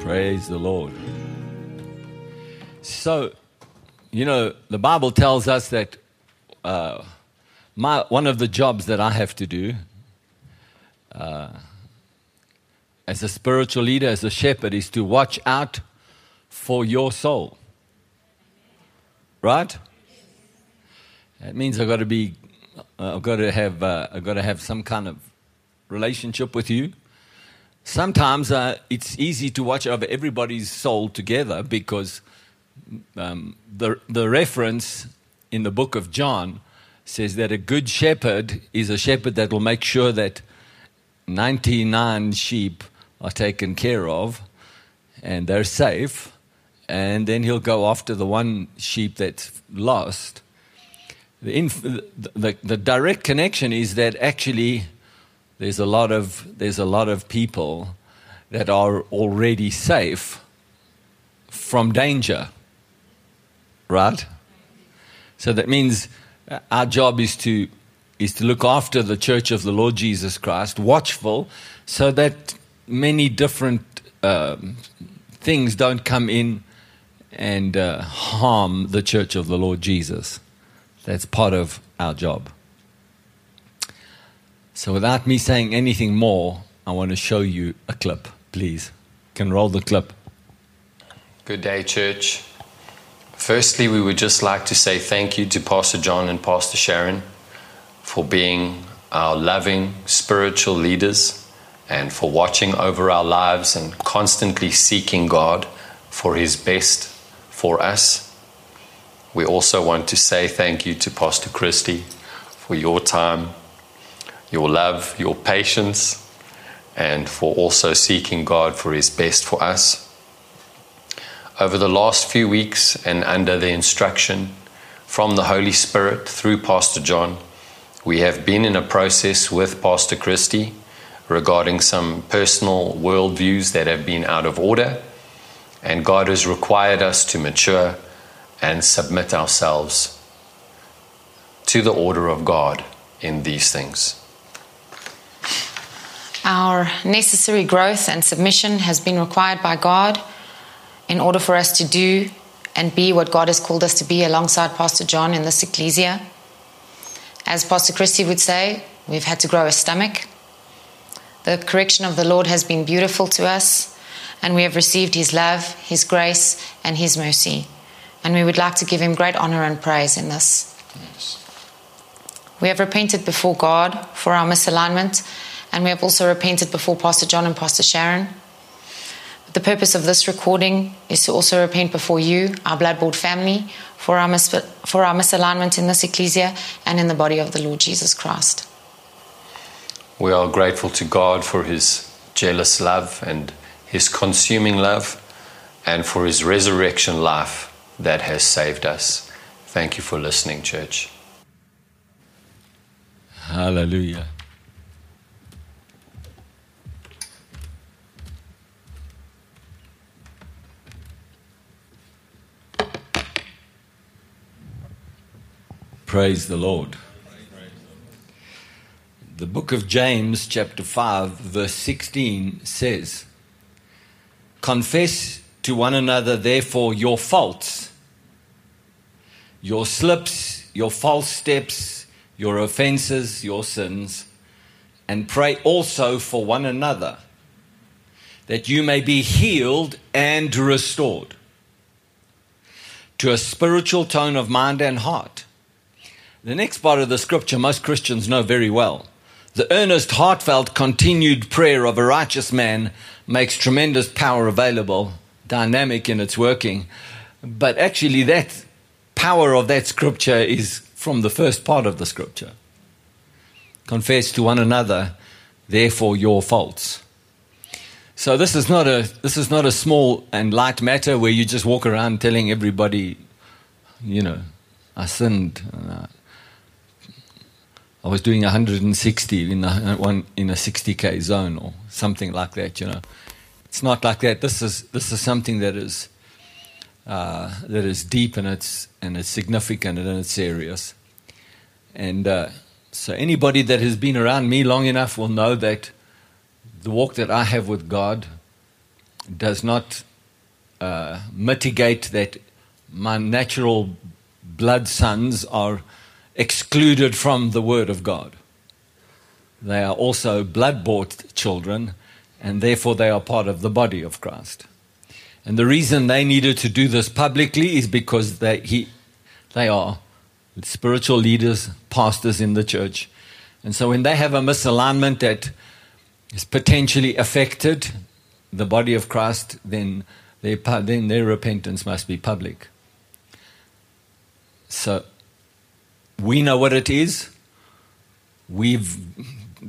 Praise the Lord. So, you know, the Bible tells us that uh, my, one of the jobs that I have to do uh, as a spiritual leader, as a shepherd, is to watch out for your soul. Right? That means I've got to be, I've got to have, uh, I've got to have some kind of relationship with you. Sometimes uh, it's easy to watch over everybody's soul together because um, the, the reference in the book of John says that a good shepherd is a shepherd that will make sure that 99 sheep are taken care of and they're safe, and then he'll go after the one sheep that's lost. The, inf- the, the direct connection is that actually there's a lot of there's a lot of people that are already safe from danger right? So that means our job is to is to look after the church of the lord jesus christ watchful so that many different um, things don't come in and uh, harm the church of the lord jesus that's part of our job so, without me saying anything more, I want to show you a clip, please. Can roll the clip. Good day, church. Firstly, we would just like to say thank you to Pastor John and Pastor Sharon for being our loving spiritual leaders and for watching over our lives and constantly seeking God for His best for us. We also want to say thank you to Pastor Christy for your time your love, your patience, and for also seeking God for His best for us. Over the last few weeks, and under the instruction from the Holy Spirit through Pastor John, we have been in a process with Pastor Christie regarding some personal worldviews that have been out of order, and God has required us to mature and submit ourselves to the order of God in these things. Our necessary growth and submission has been required by God in order for us to do and be what God has called us to be alongside Pastor John in this ecclesia. As Pastor Christie would say, we've had to grow a stomach. The correction of the Lord has been beautiful to us, and we have received His love, His grace, and His mercy. And we would like to give Him great honor and praise in this. Yes. We have repented before God for our misalignment and we have also repented before Pastor John and Pastor Sharon. The purpose of this recording is to also repent before you, our blood-bought family, for our, mis- for our misalignment in this ecclesia and in the body of the Lord Jesus Christ. We are grateful to God for his jealous love and his consuming love and for his resurrection life that has saved us. Thank you for listening, church. Hallelujah. Praise the Lord. The book of James, chapter 5, verse 16 says, Confess to one another, therefore, your faults, your slips, your false steps, your offenses, your sins, and pray also for one another, that you may be healed and restored to a spiritual tone of mind and heart the next part of the scripture most Christians know very well. The earnest, heartfelt, continued prayer of a righteous man makes tremendous power available, dynamic in its working. But actually, that power of that scripture is from the first part of the scripture. Confess to one another, therefore, your faults. So this is not a this is not a small and light matter where you just walk around telling everybody, you know, I sinned. I was doing 160 in a, in a 60k zone or something like that. You know, it's not like that. This is this is something that is uh, that is deep and it's and it's significant and it's serious. And uh, so, anybody that has been around me long enough will know that the walk that I have with God does not uh, mitigate that my natural blood sons are excluded from the Word of God. They are also blood bought children, and therefore they are part of the body of Christ. And the reason they needed to do this publicly is because they, he, they are spiritual leaders, pastors in the church. And so when they have a misalignment that is potentially affected the body of Christ, then their, then their repentance must be public. So we know what it is. We've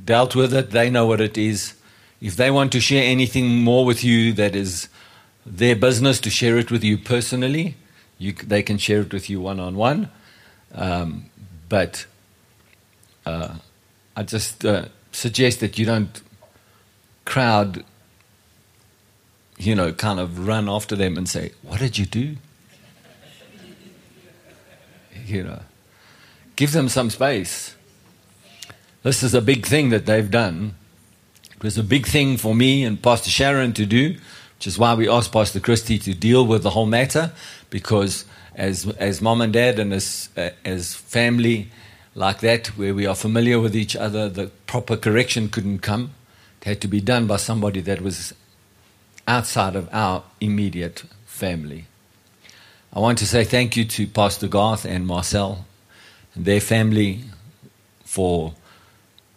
dealt with it. They know what it is. If they want to share anything more with you that is their business to share it with you personally, you, they can share it with you one on one. But uh, I just uh, suggest that you don't crowd, you know, kind of run after them and say, What did you do? You know, give them some space. This is a big thing that they've done. It was a big thing for me and Pastor Sharon to do, which is why we asked Pastor Christie to deal with the whole matter, because as as mom and dad and as uh, as family like that, where we are familiar with each other, the proper correction couldn't come. It had to be done by somebody that was outside of our immediate family. I want to say thank you to Pastor Garth and Marcel and their family for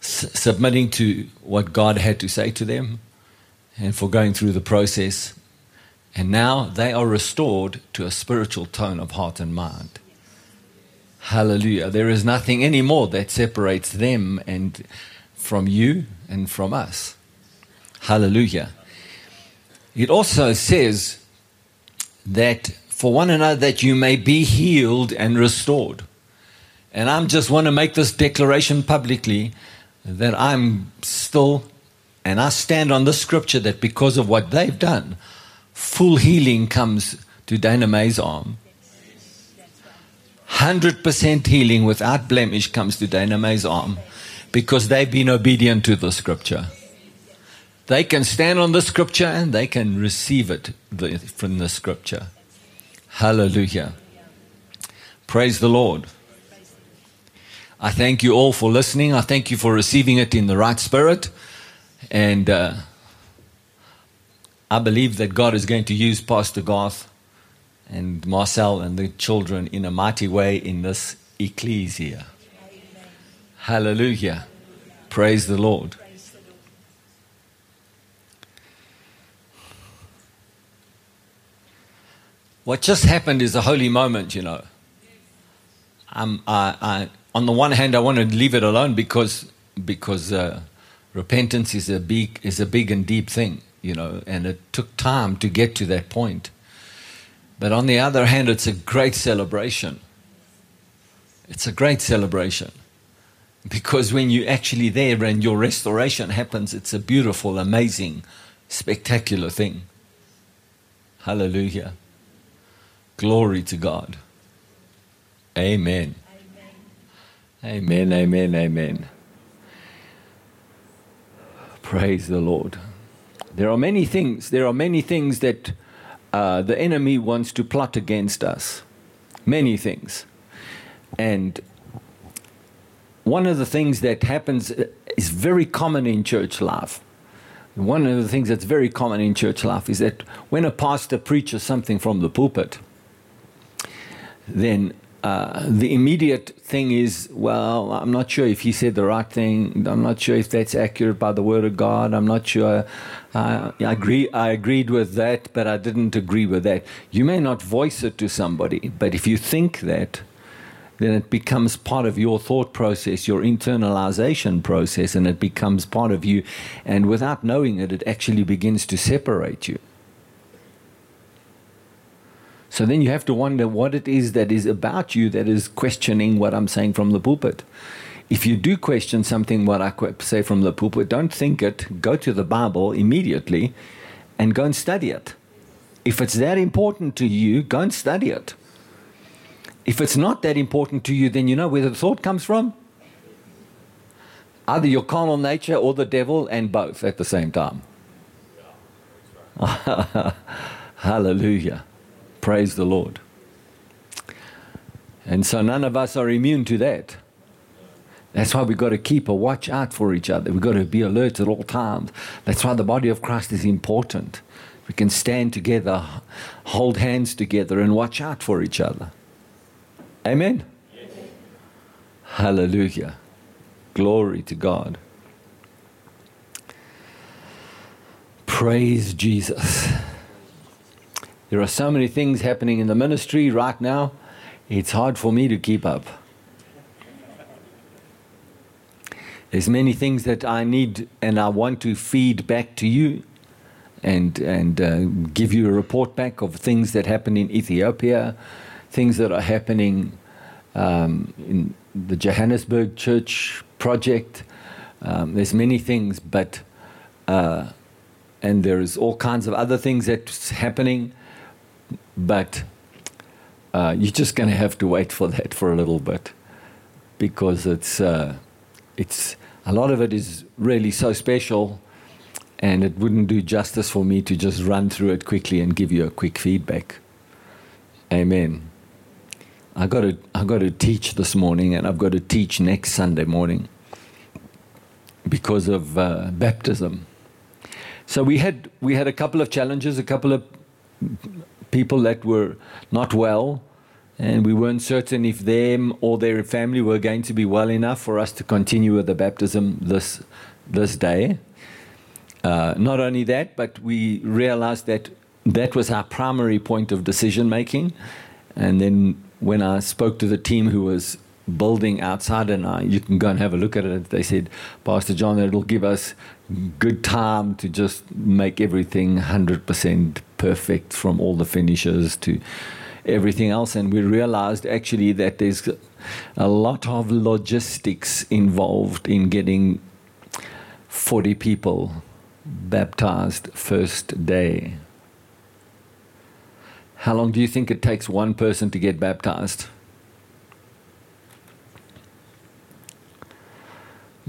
submitting to what God had to say to them and for going through the process. And now they are restored to a spiritual tone of heart and mind. Hallelujah. There is nothing anymore that separates them and from you and from us. Hallelujah. It also says that for one another that you may be healed and restored. And I'm just want to make this declaration publicly that I'm still, and I stand on the scripture that because of what they've done, full healing comes to Dana May's arm. 100% healing without blemish comes to Dana May's arm because they've been obedient to the scripture. They can stand on the scripture and they can receive it from the scripture. Hallelujah. Praise the Lord. I thank you all for listening. I thank you for receiving it in the right spirit. And uh, I believe that God is going to use Pastor Garth and Marcel and the children in a mighty way in this ecclesia. Hallelujah. Praise the Lord. What just happened is a holy moment, you know. Um, I, I, on the one hand, I want to leave it alone because because uh, repentance is a big is a big and deep thing, you know, and it took time to get to that point. But on the other hand, it's a great celebration. It's a great celebration because when you're actually there and your restoration happens, it's a beautiful, amazing, spectacular thing. Hallelujah. Glory to God. Amen. Amen, amen, amen. Praise the Lord. There are many things, there are many things that uh, the enemy wants to plot against us. Many things. And one of the things that happens is very common in church life. One of the things that's very common in church life is that when a pastor preaches something from the pulpit, then uh, the immediate thing is, well, I'm not sure if he said the right thing. I'm not sure if that's accurate by the word of God. I'm not sure. I agree. I agreed with that, but I didn't agree with that. You may not voice it to somebody, but if you think that, then it becomes part of your thought process, your internalization process, and it becomes part of you. And without knowing it, it actually begins to separate you. So then you have to wonder what it is that is about you that is questioning what I'm saying from the pulpit. If you do question something, what I say from the pulpit, don't think it. Go to the Bible immediately and go and study it. If it's that important to you, go and study it. if it's not that important to you, then you know where the thought comes from? Either your carnal nature or the devil, and both at the same time. Hallelujah. Praise the Lord. And so none of us are immune to that. That's why we've got to keep a watch out for each other. We've got to be alert at all times. That's why the body of Christ is important. We can stand together, hold hands together, and watch out for each other. Amen? Yes. Hallelujah. Glory to God. Praise Jesus. There are so many things happening in the ministry right now, it's hard for me to keep up. There's many things that I need and I want to feed back to you and, and uh, give you a report back of things that happen in Ethiopia, things that are happening um, in the Johannesburg Church project. Um, there's many things, but uh, and there's all kinds of other things that's happening, but uh, you're just going to have to wait for that for a little bit because it's uh, it's a lot of it is really so special, and it wouldn't do justice for me to just run through it quickly and give you a quick feedback. Amen. I got to I got to teach this morning, and I've got to teach next Sunday morning because of uh, baptism. So we had we had a couple of challenges, a couple of people that were not well, and we weren't certain if them or their family were going to be well enough for us to continue with the baptism this this day. Uh, not only that, but we realized that that was our primary point of decision making, and then when I spoke to the team who was building outside, and I, you can go and have a look at it. They said, Pastor John, it'll give us good time to just make everything 100% perfect from all the finishes to everything else. And we realized actually that there's a lot of logistics involved in getting 40 people baptized first day. How long do you think it takes one person to get baptized?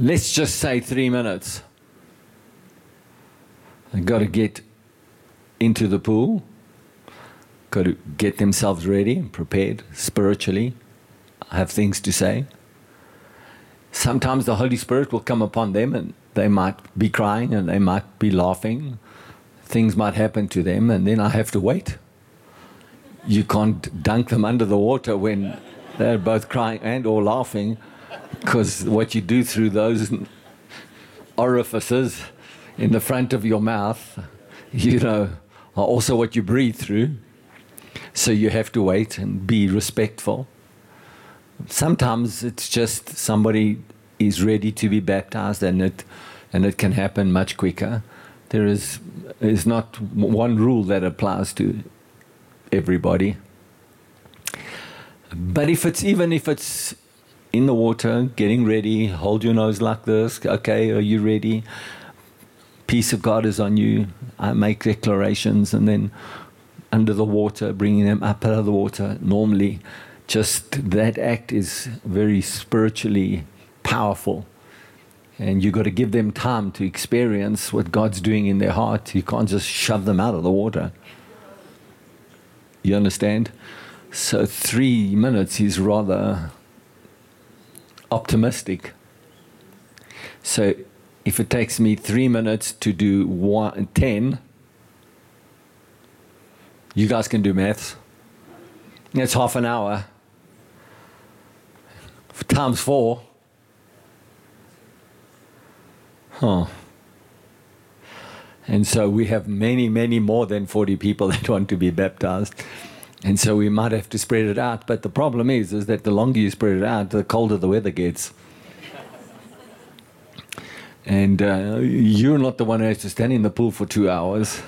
let's just say three minutes. I've got to get into the pool, got to get themselves ready and prepared spiritually, have things to say. Sometimes the Holy Spirit will come upon them and they might be crying and they might be laughing. Things might happen to them, and then I have to wait. You can't dunk them under the water when they're both crying and or laughing because what you do through those orifices in the front of your mouth, you know, are also what you breathe through. So you have to wait and be respectful. Sometimes it's just somebody is ready to be baptized and it, and it can happen much quicker. There is, is not one rule that applies to everybody. But if it's even if it's in the water, getting ready, hold your nose like this. Okay, are you ready? Peace of God is on you. I make declarations and then under the water, bringing them up out of the water. Normally, just that act is very spiritually powerful. And you've got to give them time to experience what God's doing in their heart. You can't just shove them out of the water. You understand? So, three minutes is rather optimistic. So if it takes me three minutes to do one, 10, you guys can do maths. It's half an hour times four. Huh. And so we have many, many more than 40 people that want to be baptized. And so we might have to spread it out. But the problem is, is that the longer you spread it out, the colder the weather gets. And uh, you're not the one who has to stand in the pool for two hours.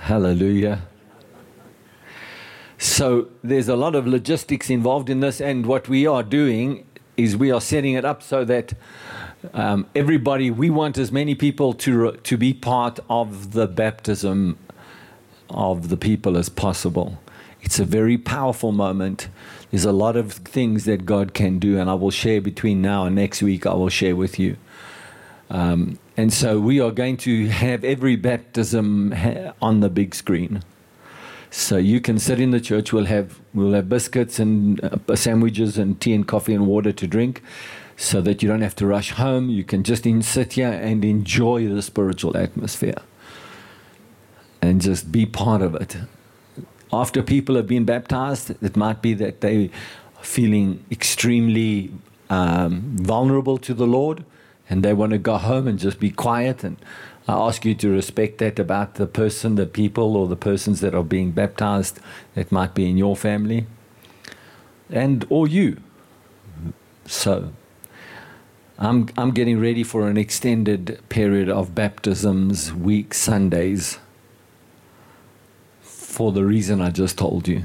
Hallelujah. So there's a lot of logistics involved in this, and what we are doing is we are setting it up so that um, everybody, we want as many people to to be part of the baptism of the people as possible. It's a very powerful moment. There's a lot of things that God can do, and I will share between now and next week. I will share with you. Um, and so we are going to have every baptism ha- on the big screen. So you can sit in the church. We'll have we'll have biscuits and uh, sandwiches and tea and coffee and water to drink, so that you don't have to rush home. You can just in, sit here and enjoy the spiritual atmosphere, and just be part of it. After people have been baptized, it might be that they are feeling extremely um, vulnerable to the Lord, and they want to go home and just be quiet and I ask you to respect that about the person, the people, or the persons that are being baptized that might be in your family and or you. So I'm, I'm getting ready for an extended period of baptisms, week Sundays, for the reason I just told you.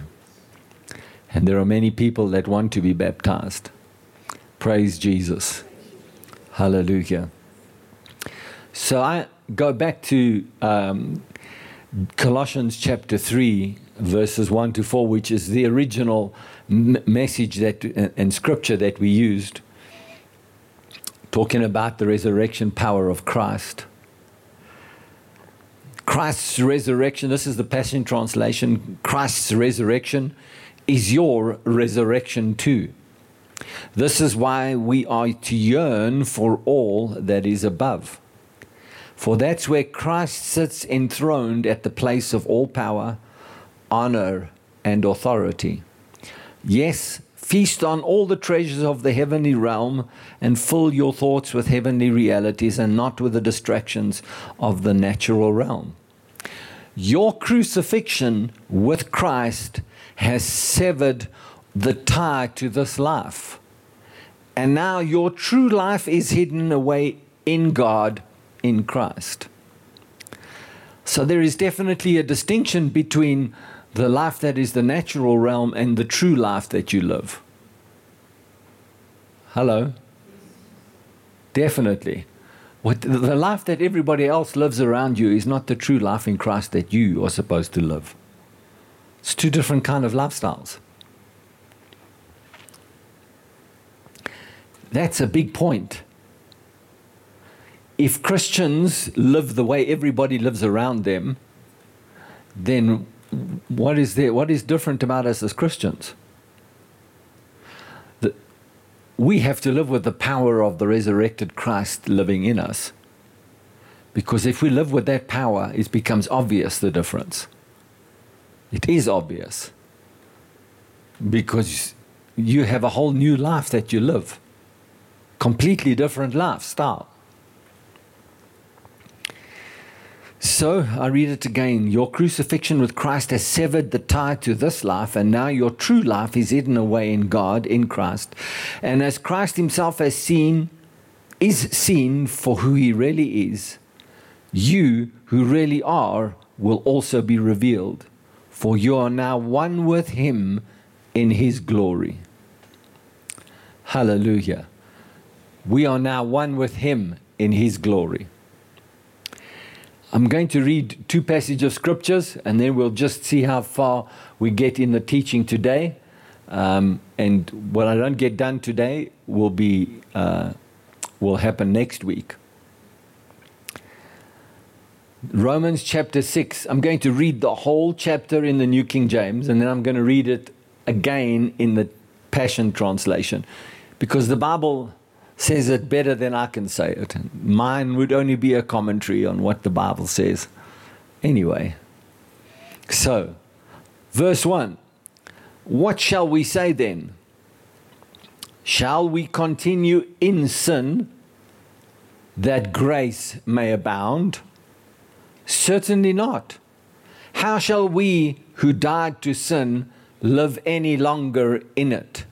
And there are many people that want to be baptized. Praise Jesus. Hallelujah. So I go back to um, Colossians chapter 3, verses 1 to 4, which is the original m- message that, and, and scripture that we used, talking about the resurrection power of Christ. Christ's resurrection, this is the Passion Translation, Christ's resurrection is your resurrection too. This is why we are to yearn for all that is above. For that's where Christ sits enthroned at the place of all power, honor, and authority. Yes, feast on all the treasures of the heavenly realm and fill your thoughts with heavenly realities and not with the distractions of the natural realm. Your crucifixion with Christ has severed the tie to this life. And now your true life is hidden away in God in Christ. So there is definitely a distinction between the life that is the natural realm and the true life that you live. Hello? Definitely. What, the life that everybody else lives around you is not the true life in Christ that you are supposed to live. It's two different kind of lifestyles. That's a big point if Christians live the way everybody lives around them, then what is there? What is different about us as Christians? The, we have to live with the power of the resurrected Christ living in us. Because if we live with that power, it becomes obvious the difference. It is obvious. Because you have a whole new life that you live, completely different lifestyle. So I read it again. Your crucifixion with Christ has severed the tie to this life, and now your true life is hidden away in God, in Christ. And as Christ himself has seen, is seen for who he really is, you who really are will also be revealed, for you are now one with him in his glory. Hallelujah. We are now one with him in his glory. I'm going to read two passages of scriptures and then we'll just see how far we get in the teaching today. Um, and what I don't get done today will be uh, will happen next week. Romans chapter 6. I'm going to read the whole chapter in the New King James and then I'm going to read it again in the Passion Translation because the Bible says it better than I can say it. Mine would only be a commentary on what the Bible says. Anyway, so, verse 1 What shall we say then? Shall we continue in sin that grace may abound? Certainly not. How shall we who died to sin live any longer in it?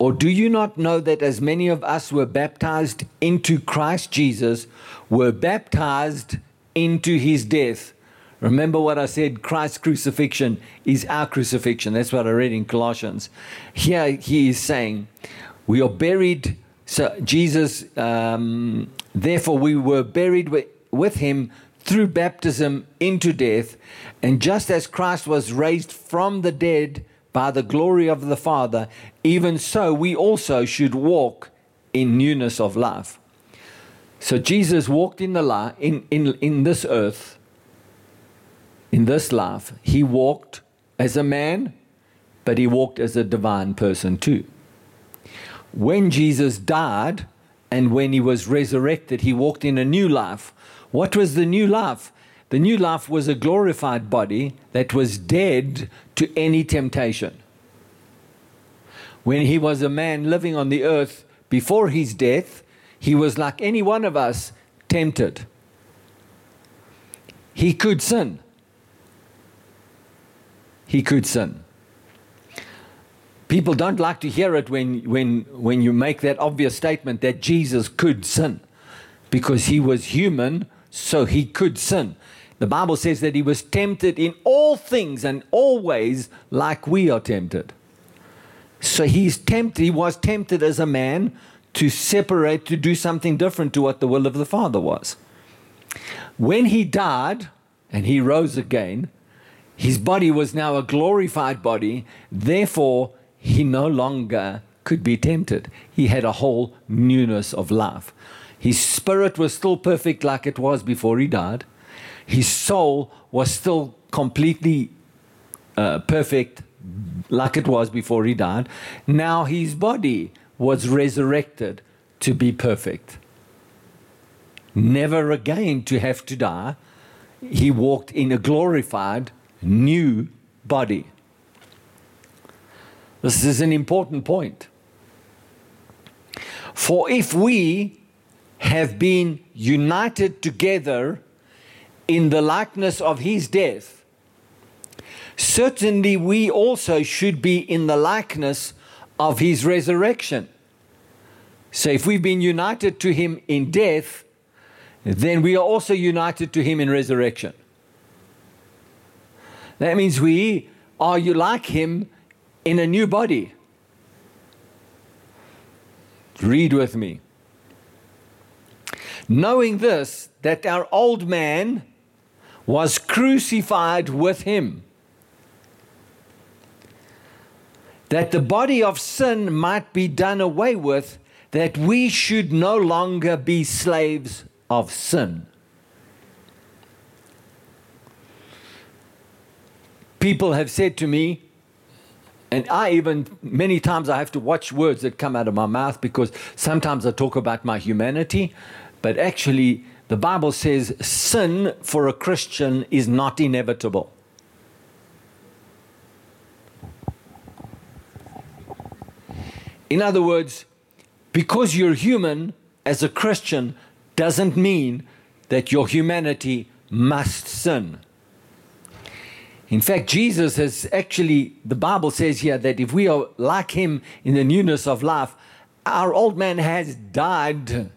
Or do you not know that as many of us were baptized into Christ Jesus, were baptized into his death? Remember what I said Christ's crucifixion is our crucifixion. That's what I read in Colossians. Here he is saying, We are buried. So, Jesus, um, therefore, we were buried with, with him through baptism into death, and just as Christ was raised from the dead by the glory of the Father, even so we also should walk in newness of life. So Jesus walked in the life in, in, in this earth, in this life. He walked as a man, but he walked as a divine person too. When Jesus died and when he was resurrected, he walked in a new life. What was the new life? The new life was a glorified body that was dead to any temptation. When he was a man living on the earth before his death, he was like any one of us, tempted. He could sin. He could sin. People don't like to hear it when, when, when you make that obvious statement that Jesus could sin because he was human, so he could sin. The Bible says that he was tempted in all things and always like we are tempted. So he's tempted, he was tempted as a man to separate, to do something different to what the will of the Father was. When he died and he rose again, his body was now a glorified body, therefore, he no longer could be tempted. He had a whole newness of life. His spirit was still perfect like it was before he died. His soul was still completely uh, perfect like it was before he died. Now his body was resurrected to be perfect. Never again to have to die. He walked in a glorified new body. This is an important point. For if we have been united together in the likeness of his death, certainly we also should be in the likeness of his resurrection. So if we've been united to him in death, then we are also united to him in resurrection. That means we are you like him in a new body. Read with me. Knowing this, that our old man was crucified with him, that the body of sin might be done away with, that we should no longer be slaves of sin. People have said to me, and I even, many times, I have to watch words that come out of my mouth because sometimes I talk about my humanity, but actually, the Bible says sin for a Christian is not inevitable. In other words, because you're human as a Christian doesn't mean that your humanity must sin. In fact, Jesus has actually, the Bible says here that if we are like him in the newness of life, our old man has died.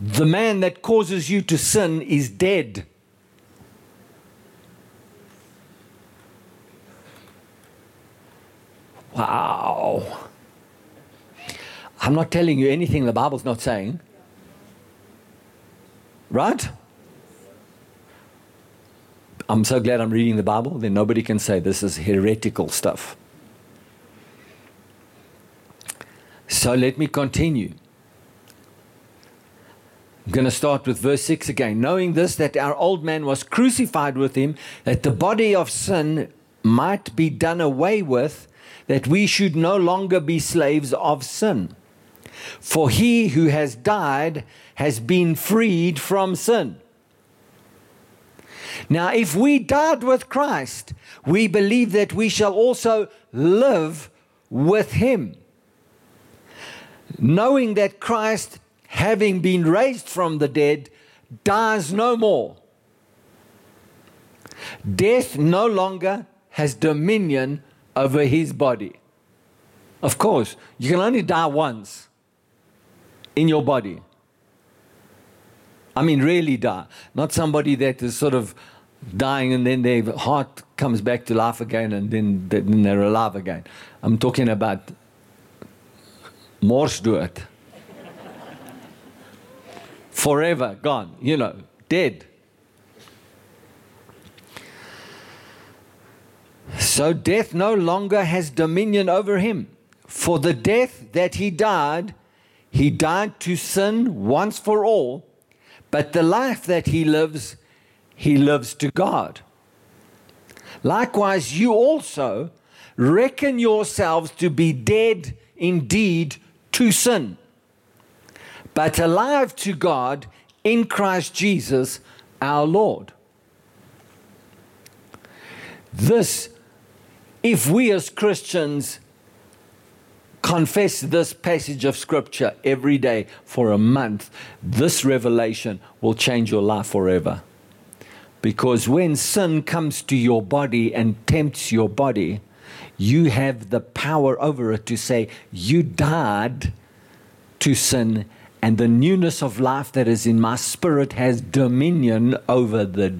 The man that causes you to sin is dead. Wow. I'm not telling you anything the Bible's not saying. Right? I'm so glad I'm reading the Bible, then nobody can say this is heretical stuff. So let me continue. I'm going to start with verse 6 again. Knowing this, that our old man was crucified with him, that the body of sin might be done away with, that we should no longer be slaves of sin. For he who has died has been freed from sin. Now, if we died with Christ, we believe that we shall also live with him. Knowing that Christ, having been raised from the dead, dies no more. Death no longer has dominion over his body. Of course, you can only die once in your body. I mean, really die. Not somebody that is sort of dying and then their heart comes back to life again and then, then they're alive again. I'm talking about morsdood forever gone, you know, dead. So death no longer has dominion over him. For the death that he died, he died to sin once for all, but the life that he lives, he lives to God. Likewise, you also reckon yourselves to be dead indeed to sin but alive to God in Christ Jesus our Lord. This, if we as Christians confess this passage of Scripture every day for a month, this revelation will change your life forever. Because when sin comes to your body and tempts your body, you have the power over it to say, You died to sin, and the newness of life that is in my spirit has dominion over the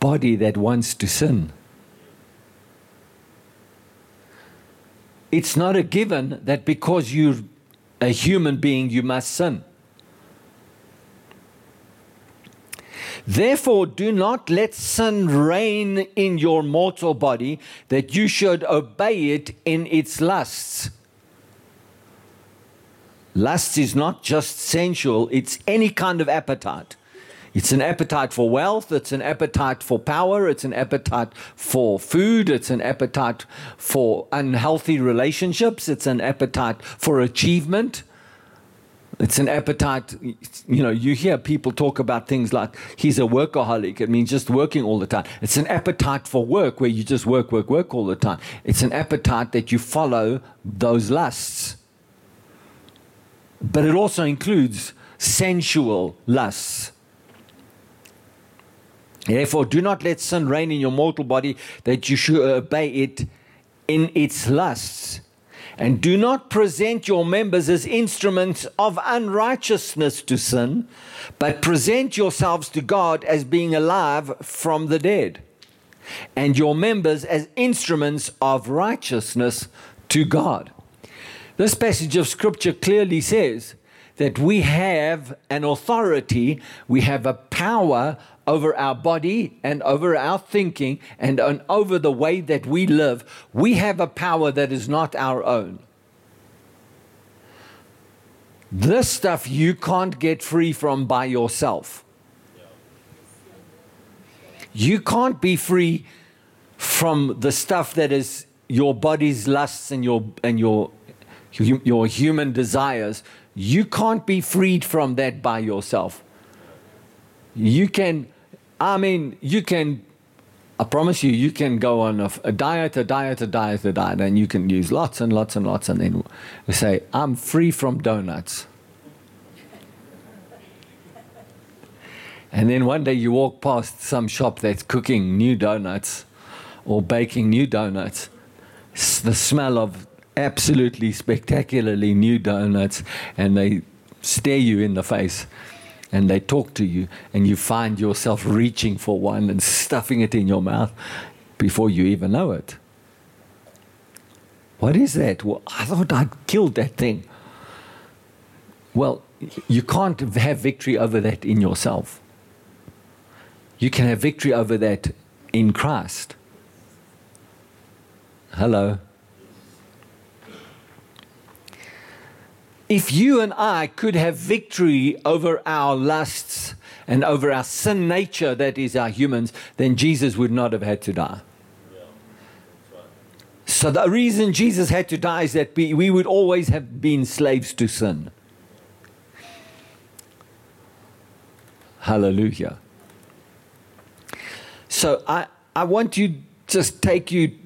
body that wants to sin. It's not a given that because you're a human being, you must sin. Therefore, do not let sin reign in your mortal body, that you should obey it in its lusts. Lust is not just sensual, it's any kind of appetite. It's an appetite for wealth, it's an appetite for power, it's an appetite for food, it's an appetite for unhealthy relationships, it's an appetite for achievement. It's an appetite, you know, you hear people talk about things like he's a workaholic. It means just working all the time. It's an appetite for work where you just work, work, work all the time. It's an appetite that you follow those lusts. But it also includes sensual lusts. Therefore, do not let sin reign in your mortal body that you should obey it in its lusts. And do not present your members as instruments of unrighteousness to sin, but present yourselves to God as being alive from the dead, and your members as instruments of righteousness to God. This passage of Scripture clearly says that we have an authority, we have a power over our body and over our thinking and, and over the way that we live. We have a power that is not our own. This stuff you can't get free from by yourself. You can't be free from the stuff that is your body's lusts and your and your your human desires you can't be freed from that by yourself. You can, I mean, you can, I promise you, you can go on a, a diet, a diet, a diet, a diet, and you can use lots and lots and lots, and then say, I'm free from donuts. And then one day you walk past some shop that's cooking new donuts or baking new donuts. The smell of absolutely spectacularly new donuts and they stare you in the face and they talk to you and you find yourself reaching for one and stuffing it in your mouth before you even know it. What is that? Well, I thought I'd killed that thing. Well, you can't have victory over that in yourself. You can have victory over that in Christ. Hello. If you and I could have victory over our lusts and over our sin nature that is our humans, then Jesus would not have had to die. So the reason Jesus had to die is that we, would always have been slaves to sin. Hallelujah. So I, I want you to just take you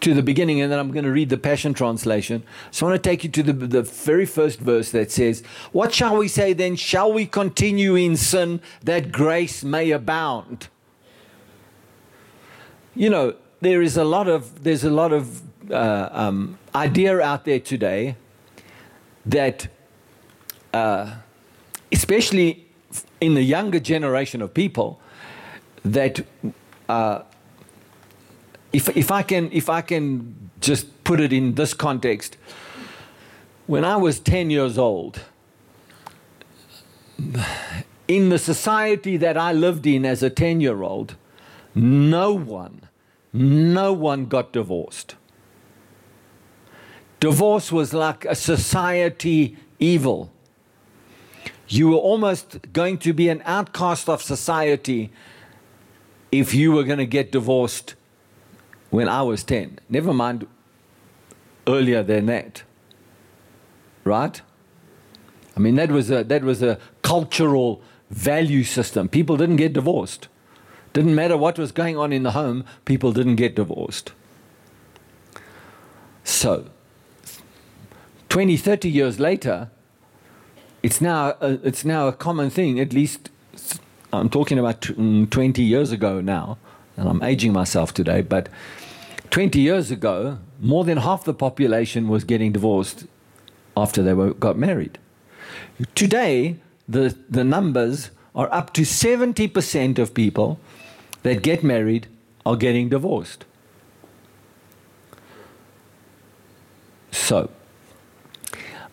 to the beginning, and then I'm going to read the Passion Translation. So I want to take you to the, the very first verse that says, What shall we say then? Shall we continue in sin that grace may abound? You know, there is a lot of, there's a lot of uh, um, idea out there today that, uh, especially in the younger generation of people, that uh, if, if, I can, if I can just put it in this context, when I was 10 years old, in the society that I lived in as a 10 year old, no one no one got divorced. Divorce was like a society evil. You were almost going to be an outcast of society if you were going to get divorced when I was 10. Never mind earlier than that. Right? I mean, that was a, that was a cultural value system. People didn't get divorced. Didn't matter what was going on in the home, people didn't get divorced. So, 20, 30 years later, it's now a, it's now a common thing, at least I'm talking about mm, 20 years ago now, and I'm aging myself today, but 20 years ago, more than half the population was getting divorced after they were, got married. Today, the, the numbers are up to 70% of people that get married are getting divorced. So,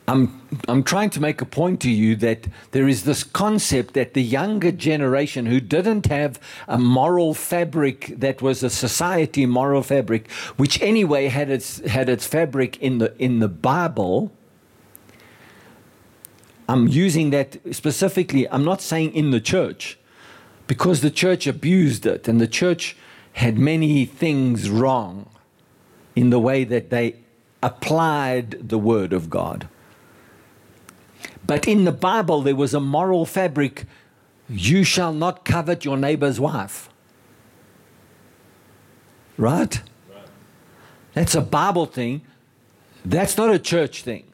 I'm, I'm trying to make a point to you that there is this concept that the younger generation who didn't have a moral fabric that was a society moral fabric, which anyway had its, had its fabric in the, in the Bible. I'm using that specifically, I'm not saying in the church, because the church abused it and the church had many things wrong in the way that they applied the Word of God. But in the Bible, there was a moral fabric you shall not covet your neighbor's wife. Right? right? That's a Bible thing. That's not a church thing.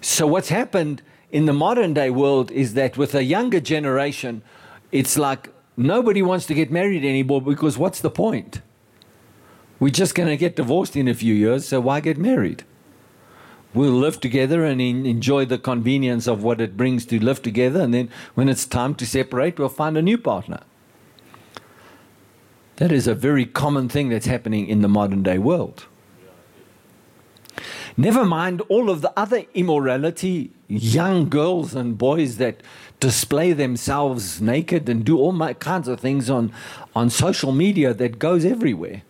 So, what's happened in the modern day world is that with a younger generation, it's like nobody wants to get married anymore because what's the point? We're just going to get divorced in a few years, so why get married? We'll live together and enjoy the convenience of what it brings to live together. And then when it's time to separate, we'll find a new partner. That is a very common thing that's happening in the modern day world. Never mind all of the other immorality, young girls and boys that display themselves naked and do all kinds of things on, on social media that goes everywhere.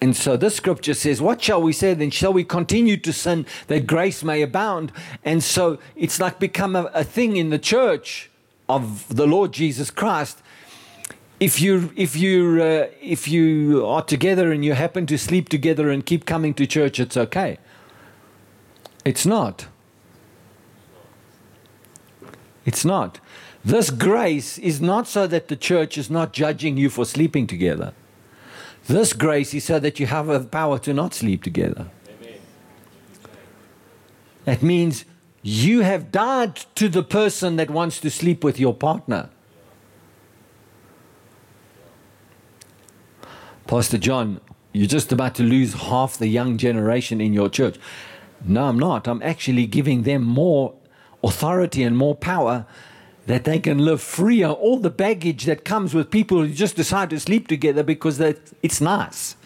And so this scripture says, What shall we say then? Shall we continue to sin that grace may abound? And so it's like become a, a thing in the church of the Lord Jesus Christ. If you if you uh, if you are together and you happen to sleep together and keep coming to church, it's okay. It's not. It's not. This grace is not so that the church is not judging you for sleeping together. This grace is so that you have the power to not sleep together. Amen. That means you have died to the person that wants to sleep with your partner. Pastor John, you're just about to lose half the young generation in your church. No, I'm not. I'm actually giving them more authority and more power that they can live free of all the baggage that comes with people who just decide to sleep together because it's nice.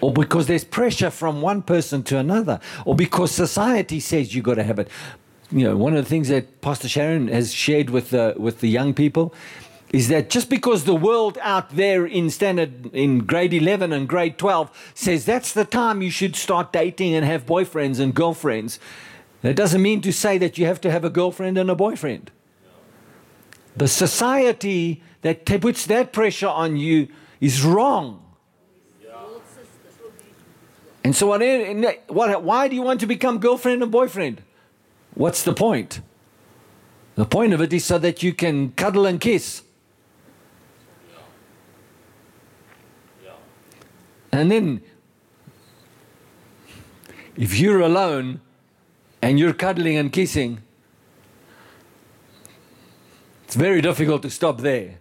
Or because there's pressure from one person to another, or because society says you've got to have it. You know, one of the things that Pastor Sharon has shared with the, with the young people is that just because the world out there in standard in grade 11 and grade 12 says that's the time you should start dating and have boyfriends and girlfriends that doesn't mean to say that you have to have a girlfriend and a boyfriend the society that puts that pressure on you is wrong. And so, what, what, why do you want to become girlfriend and boyfriend? What's the point? The point of it is so that you can cuddle and kiss. And then, if you're alone and you're cuddling and kissing, it's very difficult to stop there.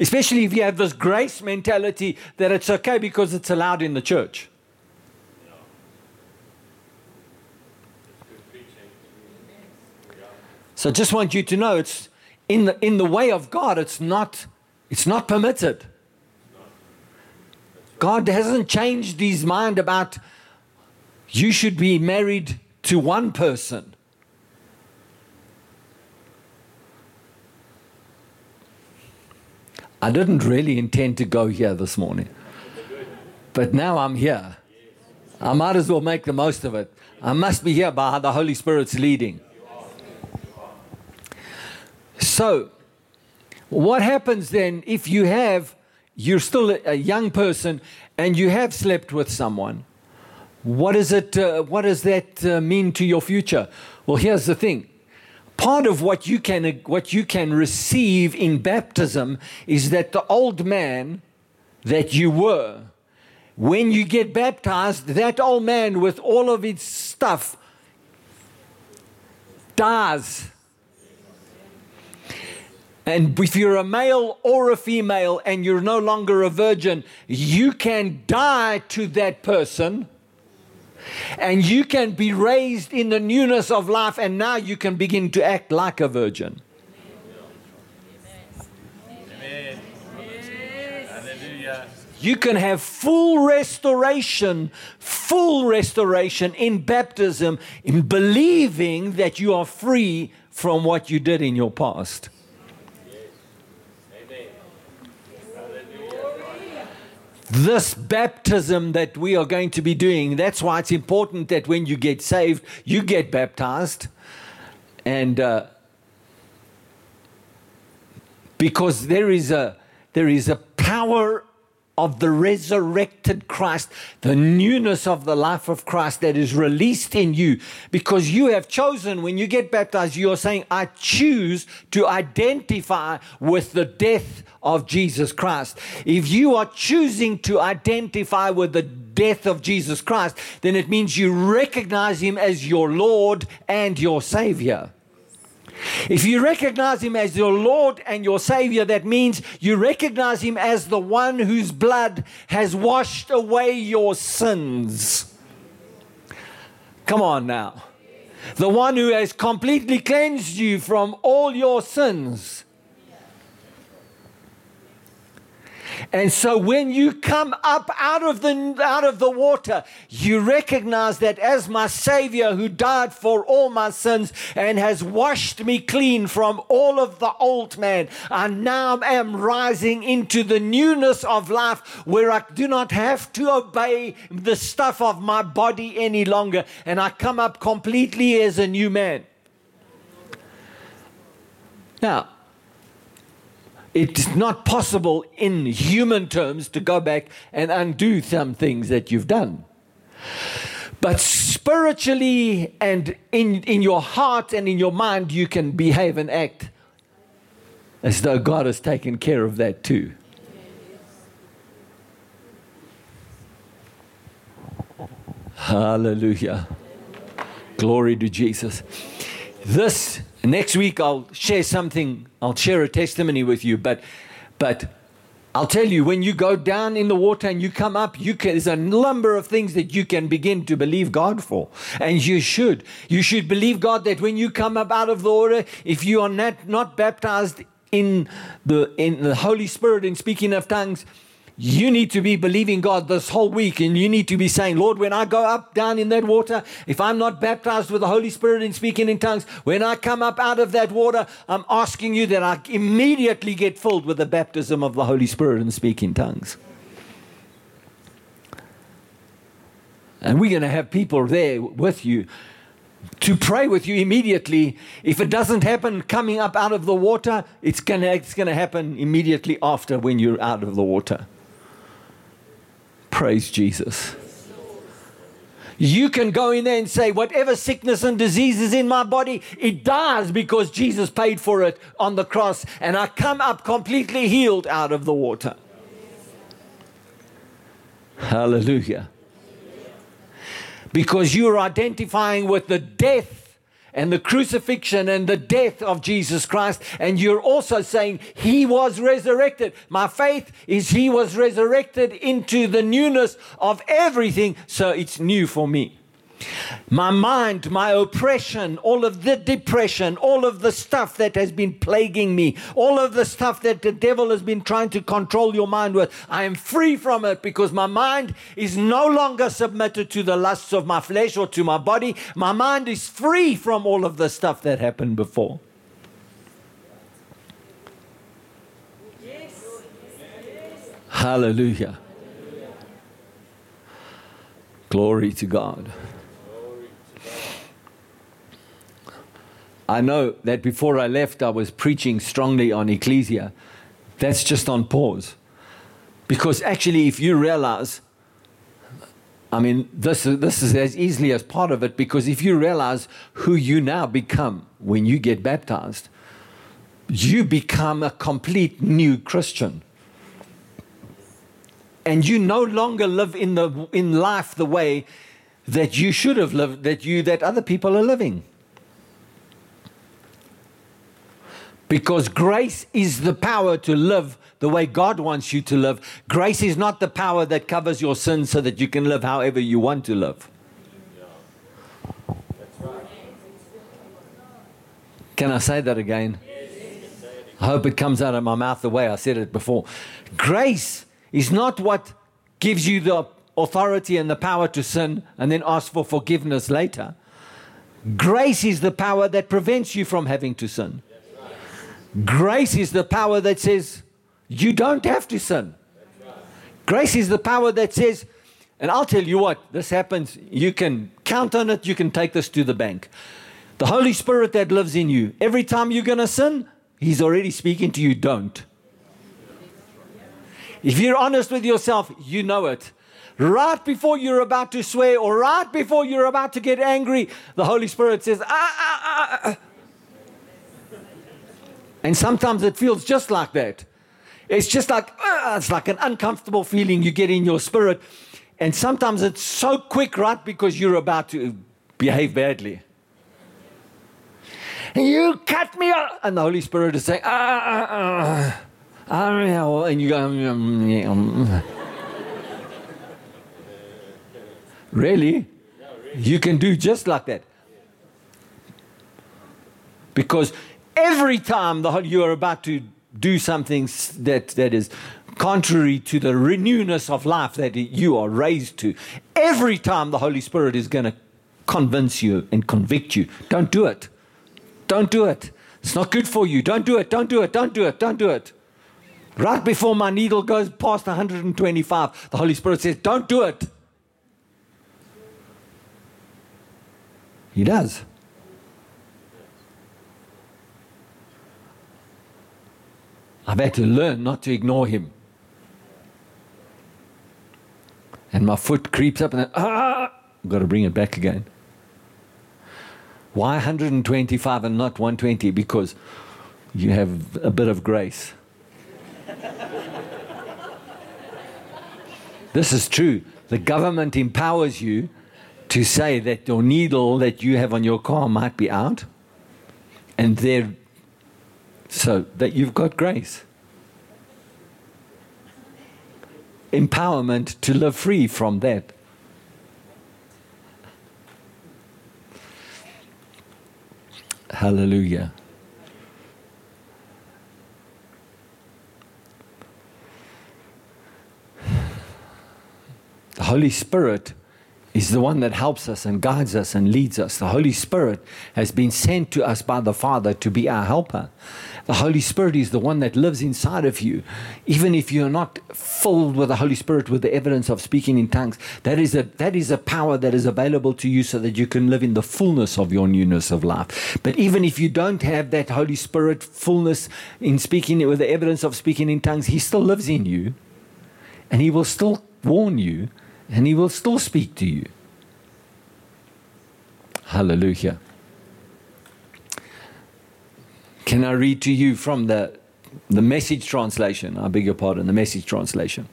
Especially if you have this grace mentality that it's okay because it's allowed in the church. So just want you to know it's in the in the way of God, it's not it's not permitted. God hasn't changed his mind about you should be married to one person. I didn't really intend to go here this morning, but now I'm here. I might as well make the most of it. I must be here by how the Holy Spirit's leading. So, what happens then if you have, you're still a- young person and you have slept with someone? What, is it, uh, what does that uh, mean to your future? Well, here's the thing. Part of what you, can, what you can receive in baptism is that the old man that you were, when you get baptized, that old man with all of its stuff dies. And if you're a male or a female and you're no longer a virgin, you can die to that person and you can be raised in the newness of life, and now you can begin to act like a virgin. You can have full restoration, full restoration in baptism, in believing that you are free from what you did in your past. This baptism that we are going to be doing, that's why it's important that when you get saved, you get baptized. And uh, because there is a there is a power of the resurrected Christ, the newness of the life of Christ that is released in you because you have chosen, when you get baptized, you're saying, I choose to identify with the death of Jesus Christ. If you are choosing to identify with the death of Jesus Christ, then it means you recognize him as your Lord and your Savior. If you recognize him as your Lord and your Savior, that means you recognize him as the one whose blood has washed away your sins. Come on now. The one who has completely cleansed you from all your sins. And so when you come up out of the out of the water, you recognize that as my savior who died for all my sins and has washed me clean from all of the old man, I now am rising into the newness of life where I do not have to obey the stuff of my body any longer and I come up completely as a new man. Now, it's not possible in human terms to go back and undo some things that you've done. But spiritually and in, in your heart and in your mind, you can behave and act as though God has taken care of that too. Hallelujah. Glory to Jesus. This next week I'll share something, I'll share a testimony with you, but but I'll tell you when you go down in the water and you come up, you can, there's a number of things that you can begin to believe God for. And you should. You should believe God that when you come up out of the water, if you are not, not baptized in the in the Holy Spirit and speaking of tongues, you need to be believing God this whole week and you need to be saying, Lord, when I go up down in that water, if I'm not baptized with the Holy Spirit and speaking in tongues, when I come up out of that water, I'm asking you that I immediately get filled with the baptism of the Holy Spirit and speak in tongues. And we're going to have people there with you to pray with you immediately. If it doesn't happen coming up out of the water, it's going to, it's to happen immediately after when you're out of the water. Praise Jesus. You can go in there and say, whatever sickness and disease is in my body, it dies because Jesus paid for it on the cross, and I come up completely healed out of the water. Hallelujah. Because you're identifying with the death and the crucifixion and the death of Jesus Christ. And you're also saying he was resurrected. My faith is he was resurrected into the newness of everything. So it's new for me. My mind, my oppression, all of the depression, all of the stuff that has been plaguing me, all of the stuff that the devil has been trying to control your mind with, I am free from it because my mind is no longer submitted to the lusts of my flesh or to my body. My mind is free from all of the stuff that happened before. Yes. Hallelujah. Glory to God. I know that before I left, I was preaching strongly on ecclesia. That's just on pause. Because actually, if you realize, I mean, this, is- this is as easily as part of it, because if you realize who you now become when you get baptized, you become a complete new Christian. And you no longer live in, the, in life the way that you should have lived, that, you, that other people are living. Because grace is the power to live the way God wants you to live. Grace is not the power that covers your sins so that you can live however you want to live. Can I say that again? I hope it comes out of my mouth the way I said it before. Grace is not what gives you the authority and the power to sin and then ask for forgiveness later. Grace is the power that prevents you from having to sin. Grace is the power that says you don't have to sin. Grace is the power that says, and I'll tell you what, this happens, you can count on it, you can take this to the bank. The Holy Spirit that lives in you, every time you're going to sin, He's already speaking to you, don't. If you're honest with yourself, you know it. Right before you're about to swear or right before you're about to get angry, the Holy Spirit says, ah, ah, ah, ah. And sometimes it feels just like that. It's just like, ah, it's like an uncomfortable feeling you get in your spirit. And sometimes it's so quick, right, because you're about to behave badly. You cut me off. And the Holy Spirit is saying, ah, ah, ah, ah, and you go, "Mm, yeah, mm." really? You can do just like that. Because every time the, you are about to do something that, that is contrary to the renewness of life that you are raised to, every time the Holy Spirit is going to convince you and convict you, don't do it. Don't do it. It's not good for you. Don't do it. Don't do it. Don't do it. Don't do it. Right before my needle goes past 125, the Holy Spirit says, Don't do it. He does. I've had to learn not to ignore him. And my foot creeps up and then, ah, I've got to bring it back again. Why 125 and not 120? Because you have a bit of grace. this is true. The government empowers you to say that your needle that you have on your car might be out, and there, so that you've got grace. Empowerment to live free from that. Hallelujah. The Holy Spirit is the one that helps us and guides us and leads us. The Holy Spirit has been sent to us by the Father to be our helper. The Holy Spirit is the one that lives inside of you. Even if you're not filled with the Holy Spirit with the evidence of speaking in tongues, that is a that is a power that is available to you so that you can live in the fullness of your newness of life. But even if you don't have that Holy Spirit fullness in speaking with the evidence of speaking in tongues, he still lives in you and he will still warn you and he will still speak to you. Hallelujah. Can I read to you from the, the message translation? I beg your pardon, the message translation.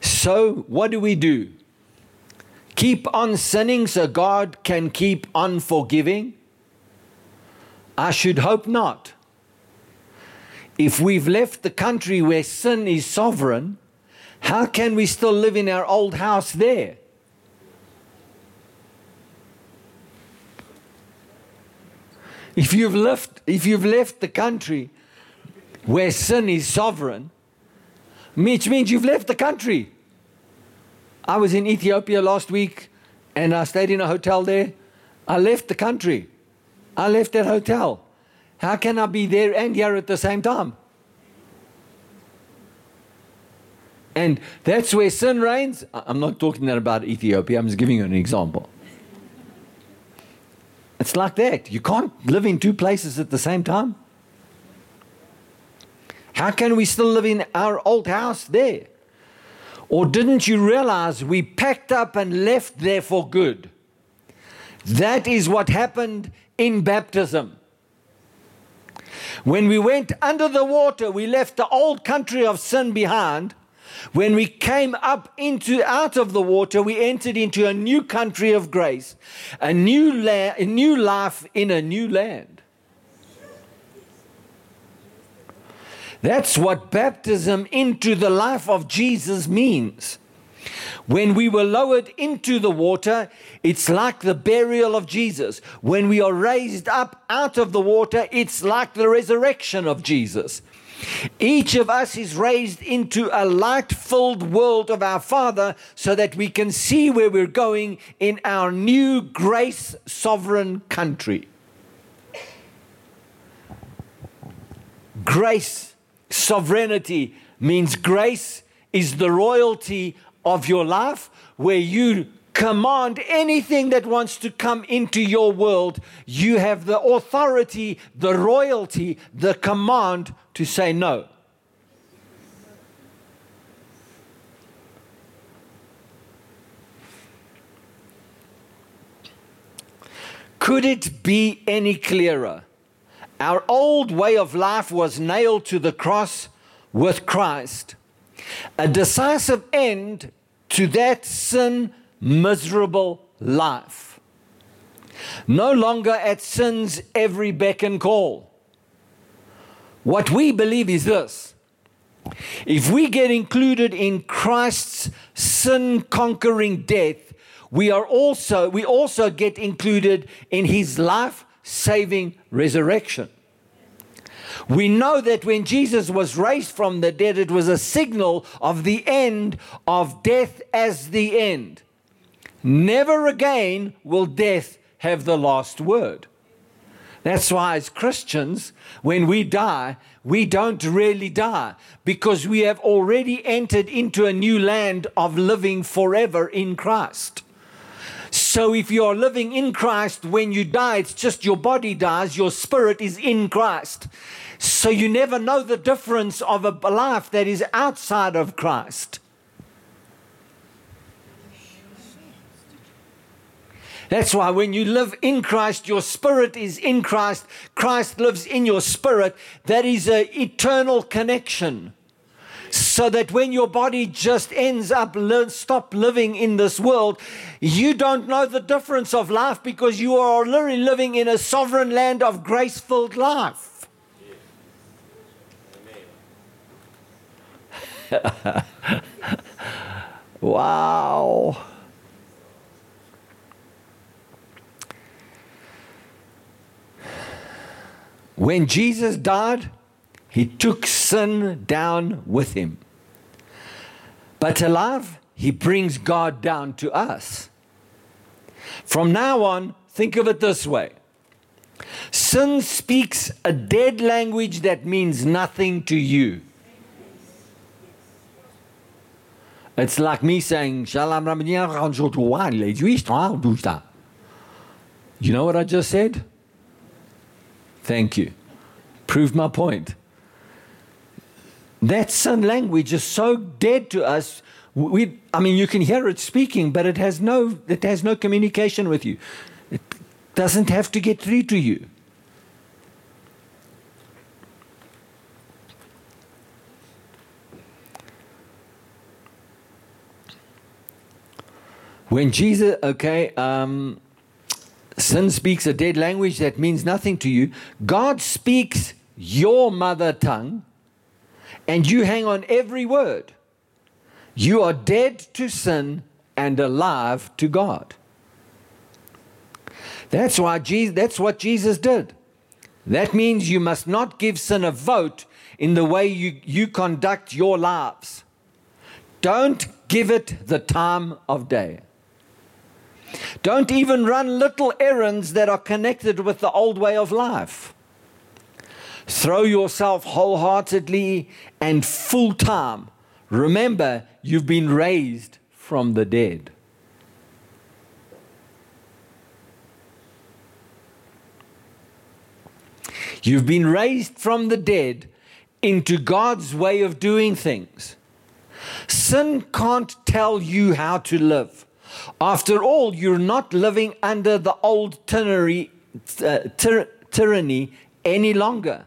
So, what do we do? Keep on sinning so God can keep on forgiving? I should hope not. If we've left the country where sin is sovereign, how can we still live in our old house there? If you've left, if you've left the country where sin is sovereign, which means you've left the country. I was in Ethiopia last week and I stayed in a hotel there. I left the country. I left that hotel. How can I be there and here at the same time? And that's where sin reigns. I'm not talking that about Ethiopia, I'm just giving you an example. It's like that. You can't live in two places at the same time. How can we still live in our old house there? Or didn't you realize we packed up and left there for good? That is what happened in baptism. When we went under the water, we left the old country of sin behind. When we came up into out of the water, we entered into a new country of grace, a new la- a new life in a new land. That's what baptism into the life of Jesus means. When we were lowered into the water, it's like the burial of Jesus. When we are raised up out of the water, it's like the resurrection of Jesus. Each of us is raised into a light filled world of our Father so that we can see where we're going in our new grace sovereign country. Grace sovereignty means grace is the royalty of your life where you command anything that wants to come into your world. You have the authority, the royalty, the command to say no. Could it be any clearer? Our old way of life was nailed to the cross with Christ. A decisive end to that sin miserable life. No longer at sin's every beck and call. What we believe is this if we get included in Christ's sin conquering death, we are also we also get included in his life saving resurrection. We know that when Jesus was raised from the dead, it was a signal of the end of death as the end. Never again will death have the last word. That's why, as Christians, when we die, we don't really die because we have already entered into a new land of living forever in Christ. So, if you're living in Christ, when you die, it's just your body dies, your spirit is in Christ. So, you never know the difference of a life that is outside of Christ. That's why when you live in Christ, your spirit is in Christ, Christ lives in your spirit. That is an eternal connection. So that when your body just ends up, learn, stop living in this world, you don't know the difference of life because you are literally living in a sovereign land of grace filled life. wow. When Jesus died, he took sin down with him. But alive, he brings God down to us. From now on, think of it this way sin speaks a dead language that means nothing to you. It's like me saying, Shalom You know what I just said? Thank you. Prove my point. That sin language is so dead to us. We, I mean, you can hear it speaking, but it has no, it has no communication with you. It doesn't have to get through to you. When Jesus, okay, um, sin speaks a dead language that means nothing to you. God speaks your mother tongue, and you hang on every word. You are dead to sin and alive to God. That's why Jesus, that's what Jesus did. That means you must not give sin a vote in the way you, you conduct your lives. Don't give it the time of day. Don't even run little errands that are connected with the old way of life. Throw yourself wholeheartedly and full time Remember, you've been raised from the dead. You've been raised from the dead into God's way of doing things. Sin can't tell you how to live. After all, you're not living under the old tyranny, uh, tyr- tyranny any longer.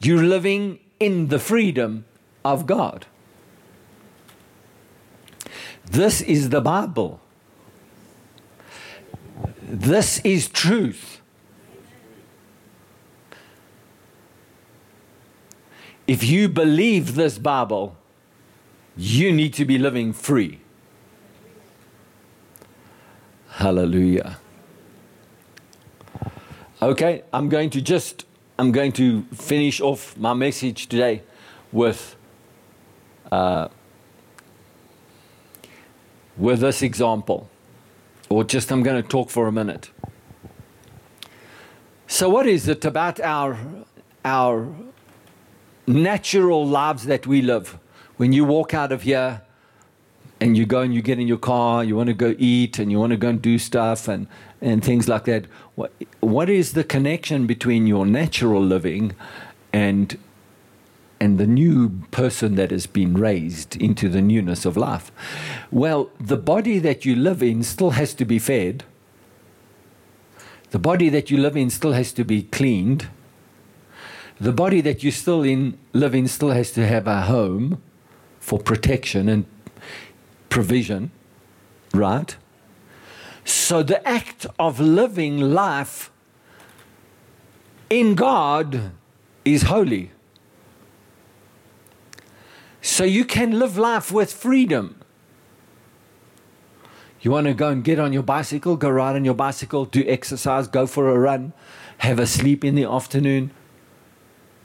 You're living in the freedom of God. This is the Bible. This is truth. If you believe this Bible, you need to be living free. Hallelujah. Okay, I'm going to just I'm going to finish off my message today with uh, with this example, or just I'm going to talk for a minute. So, what is it about our our natural lives that we live? When you walk out of here and you go and you get in your car, you want to go eat and you want to go and do stuff and, and things like that. What, what is the connection between your natural living and, and the new person that has been raised into the newness of life? Well, the body that you live in still has to be fed, the body that you live in still has to be cleaned. The body that you still in live in still has to have a home for protection and provision, right? So the act of living life in God is holy. So you can live life with freedom. You want to go and get on your bicycle, go ride on your bicycle, do exercise, go for a run, have a sleep in the afternoon.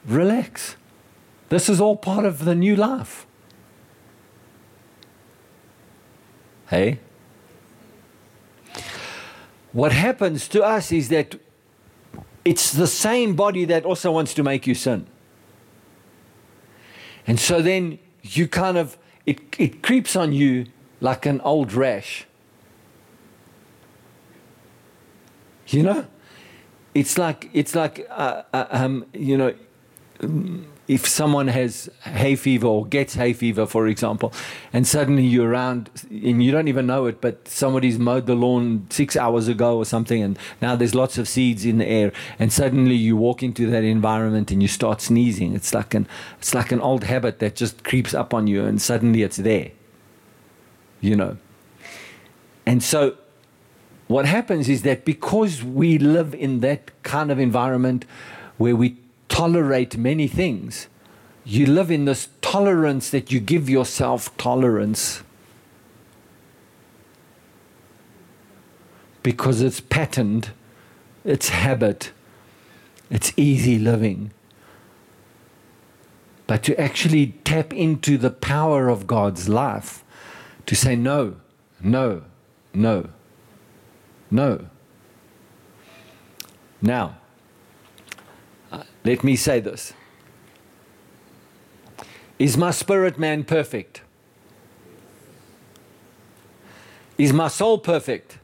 Relax. This is all part of the new life. Hey? What happens to us is that it's the same body that also wants to make you sin. And so then you kind of, it, it creeps on you like an old rash. You know? It's like, it's like uh, uh, um, you know, if someone has hay fever or gets hay fever, for example, and suddenly you're around and you don't even know it, but somebody's mowed the lawn six hours ago or something, and now there's lots of seeds in the air, and suddenly you walk into that environment and you start sneezing. It's like an it's like an old habit that just creeps up on you, and suddenly it's there. You know. And so what happens is that because we live in that kind of environment where we tolerate many things, you live in this tolerance that you give yourself tolerance because it's patterned, it's habit, it's easy living. But to actually tap into the power of God's life, to say no, no, no, no. Now, let me say this Is my spirit man perfect? Is my soul perfect?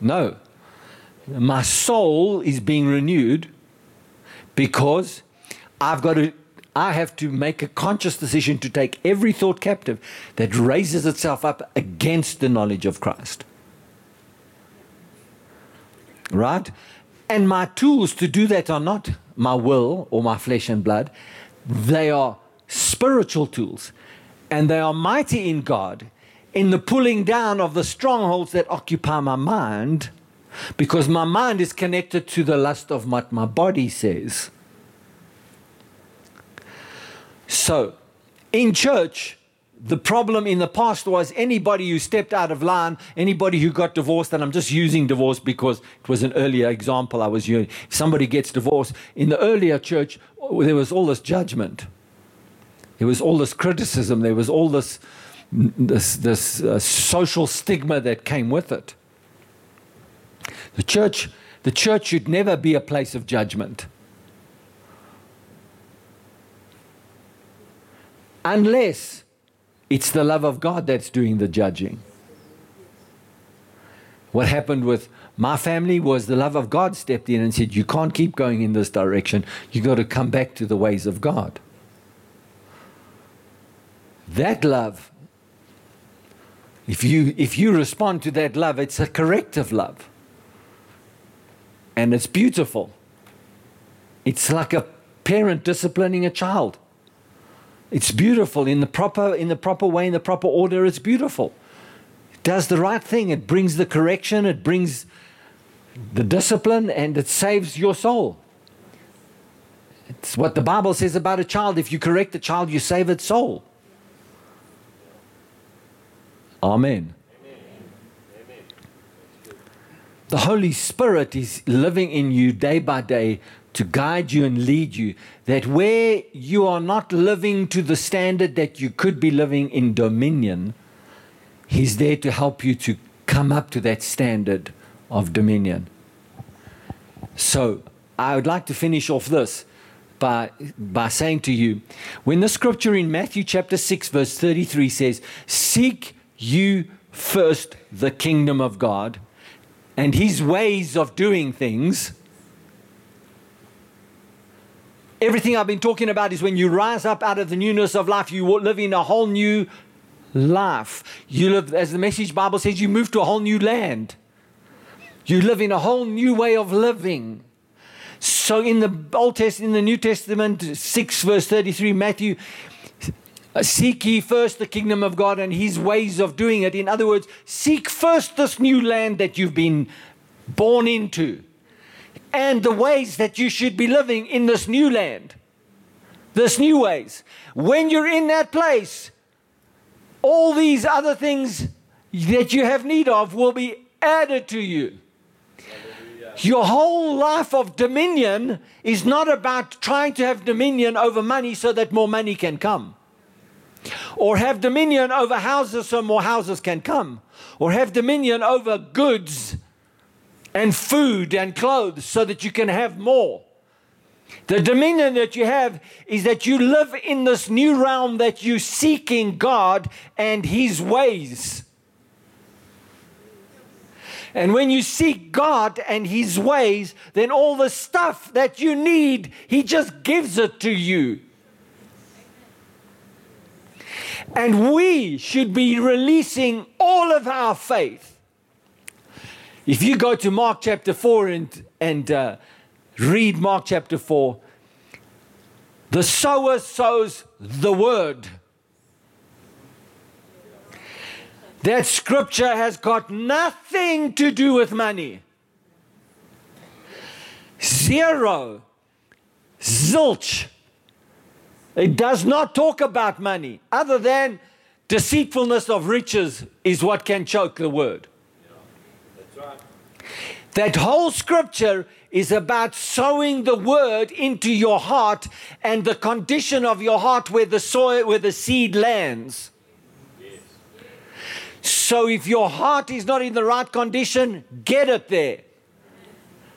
No. My soul is being renewed because I've got to I have to make a conscious decision to take every thought captive that raises itself up against the knowledge of Christ. Right? And my tools to do that are not my will or my flesh and blood, they are spiritual tools. And they are mighty in God in the pulling down of the strongholds that occupy my mind because my mind is connected to the lust of what my body says. So, in church, the problem in the past was anybody who stepped out of line, anybody who got divorced, and I'm just using divorce because it was an earlier example I was using. If somebody gets divorced, in the earlier church, there was all this judgment. There was all this criticism. There was all this, this, this uh, social stigma that came with it. The church, the church should never be a place of judgment. Unless It's the love of God that's doing the judging. What happened with my family was the love of God stepped in and said, You can't keep going in this direction. You've got to come back to the ways of God. That love, if you, if you respond to that love, it's a corrective love. And it's beautiful. It's like a parent disciplining a child. It's beautiful in the proper in the proper way in the proper order it's beautiful. It does the right thing, it brings the correction, it brings the discipline and it saves your soul. It's what the Bible says about a child. If you correct a child, you save its soul. Amen. The Holy Spirit is living in you day by day to guide you and lead you. That where you are not living to the standard that you could be living in dominion, He's there to help you to come up to that standard of dominion. So, I would like to finish off this by, by saying to you when the scripture in Matthew chapter 6, verse 33 says, Seek you first the kingdom of God and his ways of doing things. Everything I've been talking about is when you rise up out of the newness of life, you live in a whole new life. You live, as the message Bible says, you move to a whole new land. You live in a whole new way of living. So in the Old Testament, in the New Testament, 6 verse 33, Matthew, Seek ye first the kingdom of God and his ways of doing it. In other words, seek first this new land that you've been born into and the ways that you should be living in this new land, this new ways. When you're in that place, all these other things that you have need of will be added to you. Your whole life of dominion is not about trying to have dominion over money so that more money can come or have dominion over houses so more houses can come, or have dominion over goods and food and clothes so that you can have more. The dominion that you have is that you live in this new realm that you seeking God and His ways. And when you seek God and His ways, then all the stuff that you need, He just gives it to you. And we should be releasing all of our faith. If you go to Mark chapter 4 and, and uh, read Mark chapter 4, the sower sows the word. That scripture has got nothing to do with money. Zero. Zilch. It does not talk about money, other than deceitfulness of riches is what can choke the word. That whole scripture is about sowing the word into your heart and the condition of your heart where the soil, where the seed lands. So if your heart is not in the right condition, get it there.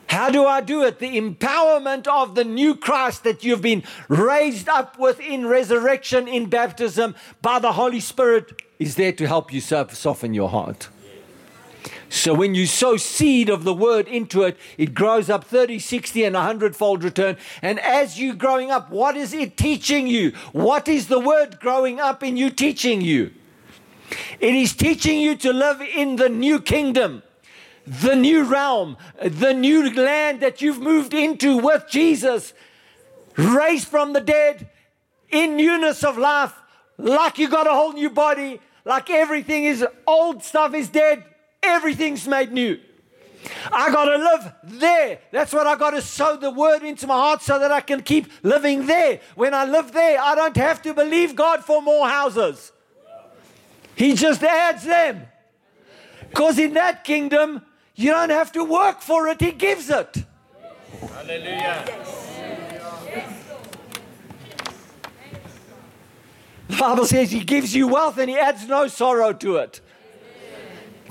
How do I do it? The empowerment of the new Christ that you've been raised up with in resurrection, in baptism by the Holy Spirit is there to help you soften your heart. So when you sow seed of the word into it, it grows up 30, 60, and 100 fold return. And as you growing up, what is it teaching you? What is the word growing up in you teaching you? It is teaching you to live in the new kingdom the new realm, the new land that you've moved into with Jesus, raised from the dead in newness of life, like you got a whole new body, like everything is old stuff is dead, everything's made new. I got to live there. That's what I got to sow the word into my heart so that I can keep living there. When I live there, I don't have to believe God for more houses. He just adds them. Because in that kingdom, you don't have to work for it, He gives it. Hallelujah. The Bible says He gives you wealth and He adds no sorrow to it.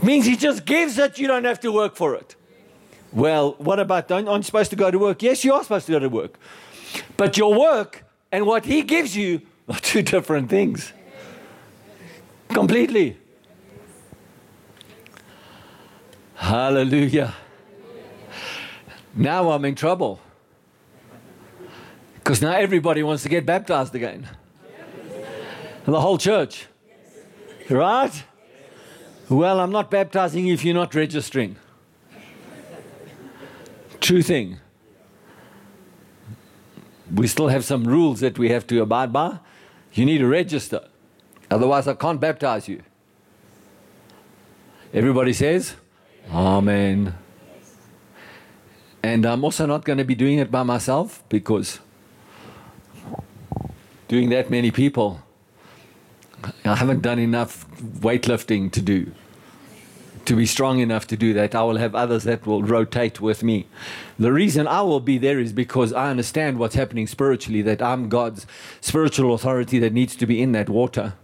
Means He just gives it, you don't have to work for it. Well, what about, don't, aren't you supposed to go to work? Yes, you are supposed to go to work. But your work and what He gives you are two different things. Completely. Hallelujah. Now I'm in trouble. Because now everybody wants to get baptized again. The whole church. Right? Well, I'm not baptizing you if you're not registering. True thing. We still have some rules that we have to abide by. You need to register. Otherwise, I can't baptize you. Everybody says, Amen. And I'm also not going to be doing it by myself because doing that many people, I haven't done enough weightlifting to do. To be strong enough to do that, I will have others that will rotate with me. The reason I will be there is because I understand what's happening spiritually, that I'm God's spiritual authority that needs to be in that water.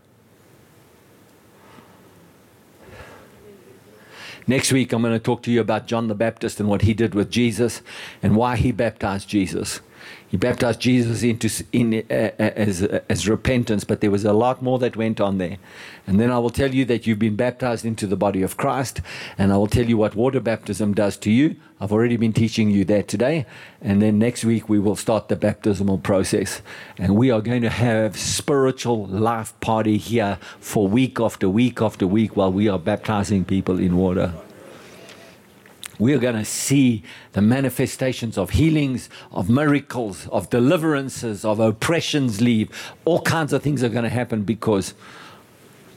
Next week, I'm going to talk to you about John the Baptist and what he did with Jesus and why he baptized Jesus. He baptized Jesus into in, uh, as, uh, as repentance, but there was a lot more that went on there. And then I will tell you that you've been baptized into the body of Christ, and I will tell you what water baptism does to you. I've already been teaching you that today. And then next week, we will start the baptismal process. And we are going to have spiritual life party here for week after week after week while we are baptizing people in water we are going to see the manifestations of healings, of miracles, of deliverances, of oppressions leave. All kinds of things are going to happen because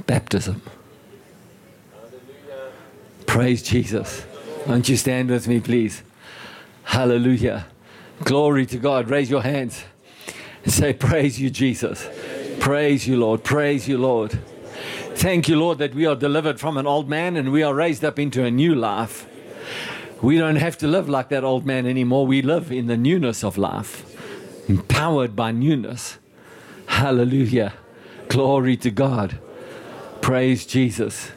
baptism. Hallelujah. Praise Jesus. Won't you stand with me, please? Hallelujah. Glory to God. Raise your hands and say, Praise you, Jesus. Praise you, Lord. Praise you, Lord. Thank you, Lord, that we are delivered from an old man and we are raised up into a new life. We don't have to live like that old man anymore. We live in the newness of life, empowered by newness. Hallelujah. Glory to God. Praise Jesus.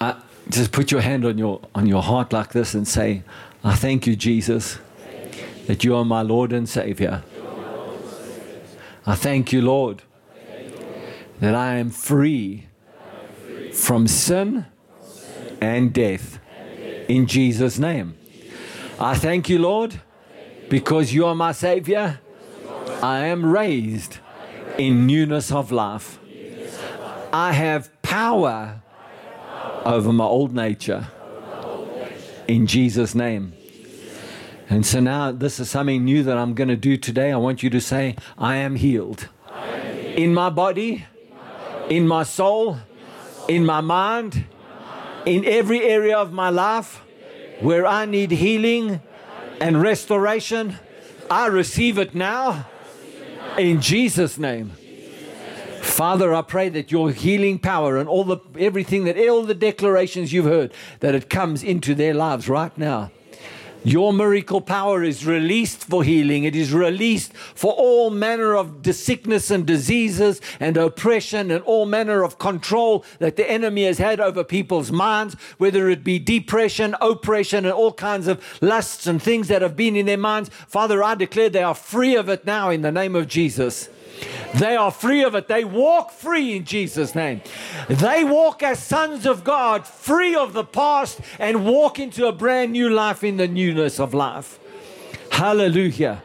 Uh, just put your hand on your, on your heart like this and say, I thank you, Jesus, that you are my Lord and Savior. I thank you, Lord, that I am free from sin and death in Jesus' name. I thank you, Lord, because you are my Savior. I am raised in newness of life. I have power over my old nature in Jesus' name. And so now, this is something new that I'm going to do today. I want you to say, I am healed. In my body, in my soul, in my mind, in every area of my life where I need healing and restoration. I receive it now in Jesus' name. Father, I pray that your healing power and all the everything that all the declarations you've heard that it comes into their lives right now. Your miracle power is released for healing. It is released for all manner of sickness and diseases and oppression and all manner of control that the enemy has had over people's minds, whether it be depression, oppression, and all kinds of lusts and things that have been in their minds. Father, I declare they are free of it now in the name of Jesus. They are free of it. They walk free in Jesus' name. They walk as sons of God, free of the past, and walk into a brand new life in the newness of life. Hallelujah.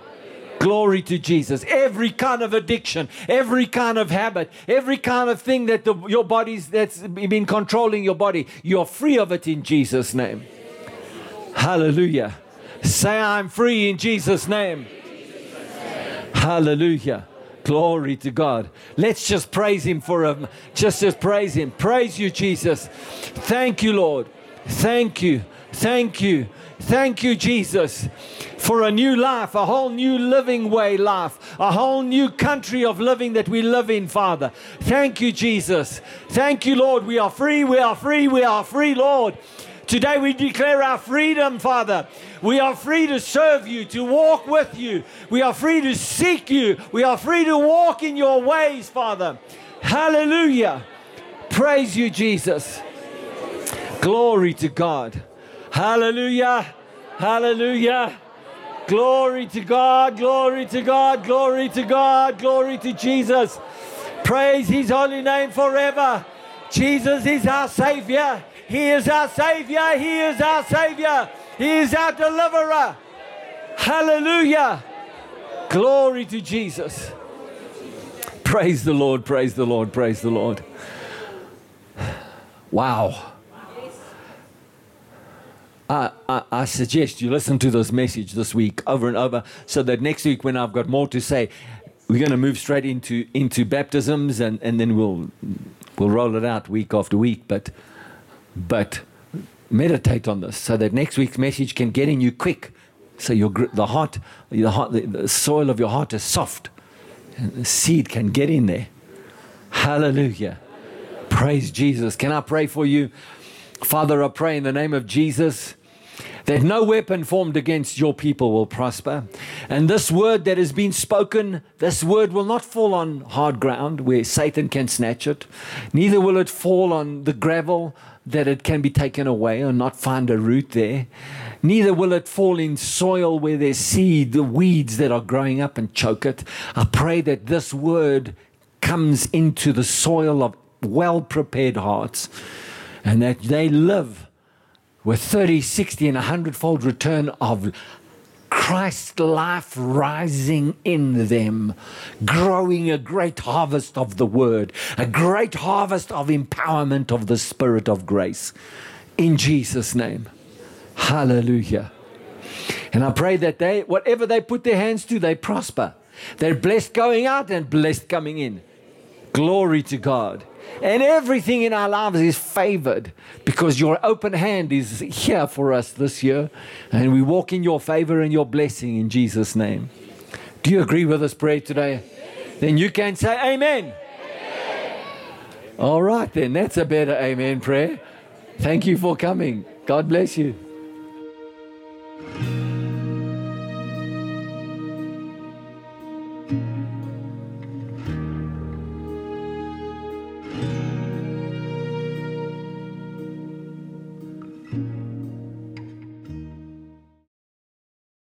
Glory to Jesus. Every kind of addiction, every kind of habit, every kind of thing that the, your body's that's been controlling your body, you're free of it in Jesus' name. Hallelujah. Say, I'm free in Jesus' name. Hallelujah. Glory to God. Let's just praise Him for a just just praise Him. Praise you, Jesus. Thank you, Lord. Thank you. Thank you. Thank you, Jesus, for a new life, a whole new living way life, a whole new country of living that we live in, Father. Thank you, Jesus. Thank you, Lord. We are free, we are free, we are free, Lord. Today we declare our freedom, Father. We are free to serve you, to walk with you. We are free to seek you. We are free to walk in your ways, Father. Hallelujah. Praise you, Jesus. Glory to God. Hallelujah. Hallelujah. Glory to God. Glory to God. Glory to God. Glory to Jesus. Praise his holy name forever. Jesus is our Savior. He is our Savior. He is our Savior. He is our deliverer. Hallelujah. Glory to Jesus. Praise the Lord. Praise the Lord. Praise the Lord. Wow. I, I, I, suggest you listen to this message this week over and over so that next week, when I've got more to say, we're going to move straight into, into baptisms and, and then we'll, we'll roll it out week after week. But, but meditate on this so that next week's message can get in you quick. So your, the, heart, the, heart, the, the soil of your heart is soft and the seed can get in there. Hallelujah. Praise Jesus. Can I pray for you? Father, I pray in the name of Jesus that no weapon formed against your people will prosper. And this word that has been spoken, this word will not fall on hard ground where Satan can snatch it, neither will it fall on the gravel that it can be taken away or not find a root there. Neither will it fall in soil where there's seed, the weeds that are growing up and choke it. I pray that this word comes into the soil of well prepared hearts and that they live with 30, 60, and 100 fold return of Christ life rising in them, growing a great harvest of the word, a great harvest of empowerment of the Spirit of grace. In Jesus' name. Hallelujah. And I pray that they, whatever they put their hands to, they prosper. They're blessed going out and blessed coming in. Glory to God. And everything in our lives is favored because your open hand is here for us this year. And we walk in your favor and your blessing in Jesus' name. Do you agree with us prayer today? Then you can say amen. amen. All right, then. That's a better amen prayer. Thank you for coming. God bless you.